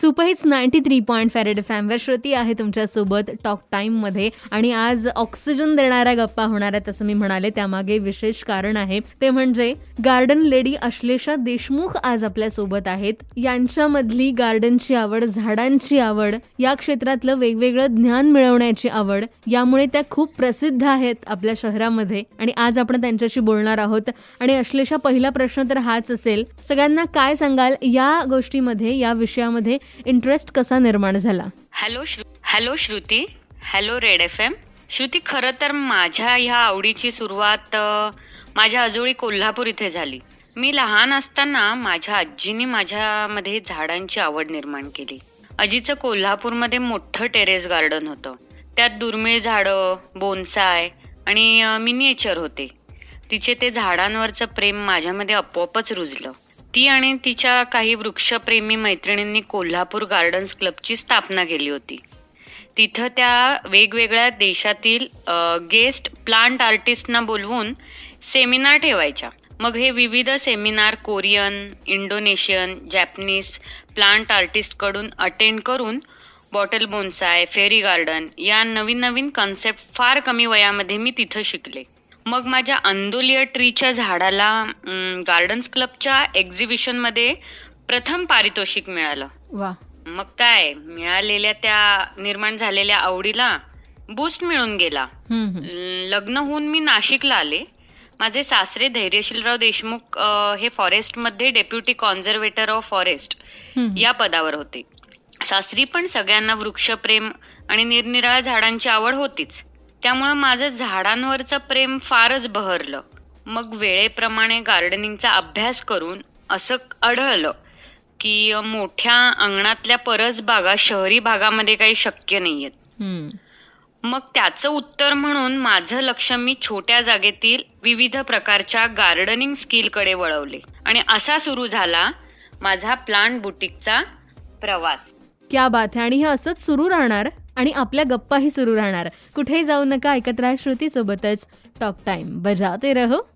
Superhits ninety three point फॅरेड फॅमवर श्रुती आहे तुमच्यासोबत टॉक टाईममध्ये आणि आज ऑक्सिजन देणाऱ्या गप्पा होणार आहेत असं मी म्हणाले. त्यामागे विशेष कारण आहे. ते म्हणजे गार्डन लेडी अश्लेषा देशमुख आज आपल्यासोबत आहेत. यांच्यामधली गार्डनची आवड झाडांची आवड या क्षेत्रातलं वेगवेगळं ज्ञान मिळवण्याची आवड यामुळे त्या खूप प्रसिद्ध आहेत आपल्या शहरामध्ये. आणि आज आपण त्यांच्याशी बोलणार आहोत. आणि अश्लेषा पहिला प्रश्न तर हाच असेल. सगळ्यांना काय सांगाल या गोष्टीमध्ये या विषयामध्ये? इंटरेस्ट कसा निर्माण झाला? हॅलो श्रु hello Shruti hello red F M. Shruti खरं तर माझ्या ह्या आवडीची सुरुवात माझ्या आजोळी कोल्हापूर इथे झाली. मी लहान असताना माझ्या आजीने माझ्यामध्ये झाडांची आवड निर्माण केली. आजीचं कोल्हापूरमध्ये मोठं टेरेस गार्डन होतं. त्यात दुर्मिळ झाडं बोनसाय आणि मिनिएचर होते. तिचे ते झाडांवरचं प्रेम माझ्यामध्ये आपोआपच रुजलं. ती आणि तिच्या काही वृक्षप्रेमी मैत्रिणींनी कोल्हापूर गार्डन्स क्लबची स्थापना केली होती. तिथं त्या वेगवेगळ्या देशातील गेस्ट प्लांट आर्टिस्टना बोलवून सेमिनार ठेवायच्या. मग हे विविध seminar Korean Indonesian Japanese plant आर्टिस्टकडून attend करून बॉटल बोन्साय फेरी गार्डन या नवीन नवीन कन्सेप्ट फार कमी वयामध्ये मी तिथं शिकले. मग माझ्या अंदोलिया ट्रीच्या झाडाला गार्डन्स क्लबच्या एक्झिबिशनमध्ये प्रथम पारितोषिक मिळालं. वा. मग काय मिळालेल्या त्या निर्माण झालेल्या आवडीला बूस्ट मिळून गेला. लग्न होऊन मी नाशिकला आले. माझे सासरे धैर्यशीलराव देशमुख हे फॉरेस्टमध्ये डेप्युटी कॉन्झर्वेटर ऑफ फॉरेस्ट. या पदावर होते. सासरी पण सगळ्यांना वृक्षप्रेम आणि निरनिराळ्या झाडांची आवड होतीच. त्यामुळं माझं झाडांवरचं प्रेम फारच बहरलं. मग वेळेप्रमाणे गार्डनिंगचा अभ्यास करून असं आढळलं की मोठ्या अंगणातल्या परसबागा शहरी भागामध्ये काही शक्य नाहीयेत. हम्म. मग त्याचं उत्तर म्हणून माझं लक्ष मी छोट्या जागेतील विविध प्रकारच्या गार्डनिंग स्किलकडे वळवले. आणि असा सुरू झाला माझा प्लांट बुटीकचा प्रवास. क्या बात आहे आणि हे असंच सुरू राहणार आणि आपल्या गप्पाही सुरू राहणार. कुठेही जाऊ नका ऐकत राहा श्रुतीसोबतच. Top talk time. बजाते रहो.